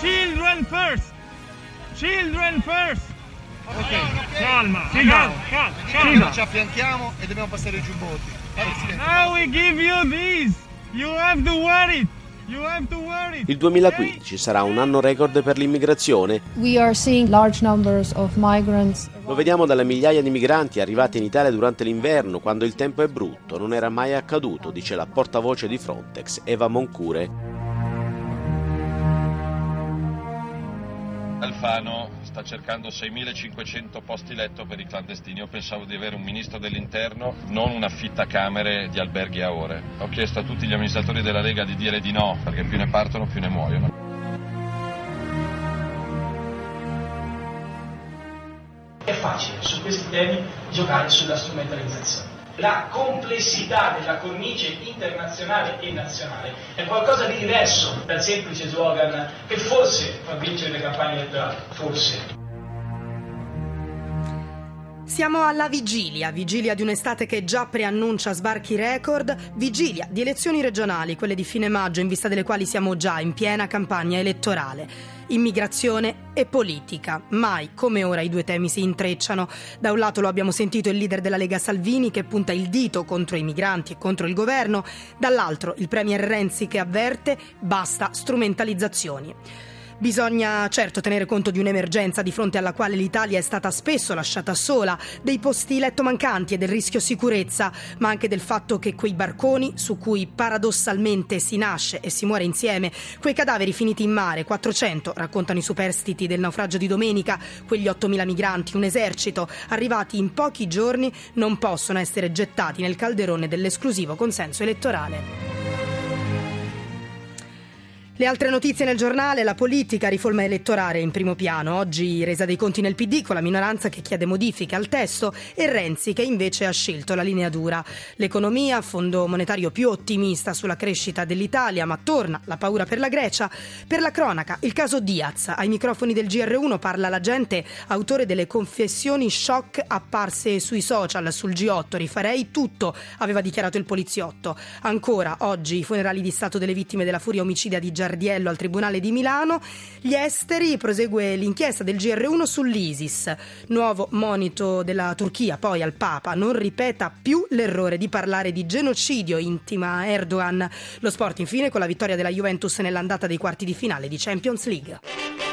Children first! Children first! Ok, Calma, Sì, calma, calma, calma. ci affianchiamo e dobbiamo passare i giubbotti. Fate silenzio. Now we give you this! You have to wear it! You have to wear it! Il 2015 sarà un anno record per l'immigrazione. We are seeing large numbers of migrants. Lo vediamo dalle migliaia di migranti arrivati in Italia durante l'inverno, quando il tempo è brutto. Non era mai accaduto, dice la portavoce di Frontex, Eva Moncure. Alfano sta cercando 6.500 posti letto per i clandestini. Io pensavo di avere un ministro dell'interno, non un affittacamere di alberghi a ore. Ho chiesto a tutti gli amministratori della Lega di dire di no, perché più ne partono più ne muoiono. È facile su questi temi giocare sulla strumentalizzazione. La complessità della cornice internazionale e nazionale è qualcosa di diverso dal semplice slogan che forse fa vincere le campagne elettorali, forse. Siamo alla vigilia, vigilia di un'estate che già preannuncia sbarchi record, vigilia di elezioni regionali, quelle di fine maggio, in vista delle quali siamo già in piena campagna elettorale. Immigrazione e politica. Mai come ora i due temi si intrecciano. Da un lato lo abbiamo sentito il leader della Lega Salvini che punta il dito contro i migranti e contro il governo, dall'altro il premier Renzi che avverte basta strumentalizzazioni. Bisogna certo tenere conto di un'emergenza di fronte alla quale l'Italia è stata spesso lasciata sola, dei posti letto mancanti e del rischio sicurezza, ma anche del fatto che quei barconi su cui paradossalmente si nasce e si muore insieme, quei cadaveri finiti in mare, 400, raccontano i superstiti del naufragio di domenica, quegli 8.000 migranti, un esercito, arrivati in pochi giorni, non possono essere gettati nel calderone dell'esclusivo consenso elettorale. Le altre notizie nel giornale, la politica, riforma elettorale in primo piano. Oggi resa dei conti nel PD con la minoranza che chiede modifiche al testo e Renzi che invece ha scelto la linea dura. L'economia, fondo monetario più ottimista sulla crescita dell'Italia, ma torna la paura per la Grecia. Per la cronaca, il caso Diaz. Ai microfoni del GR1 parla l'agente, autore delle confessioni shock apparse sui social, sul G8. Rifarei tutto, aveva dichiarato il poliziotto. Ancora, oggi, i funerali di Stato delle vittime della furia omicida di Giardino Giardiello al Tribunale di Milano. Gli esteri prosegue l'inchiesta del GR1 sull'ISIS. Nuovo monito della Turchia poi al Papa. Non ripeta più l'errore di parlare di genocidio, intima Erdogan. Lo sport infine con la vittoria della Juventus nell'andata dei quarti di finale di Champions League.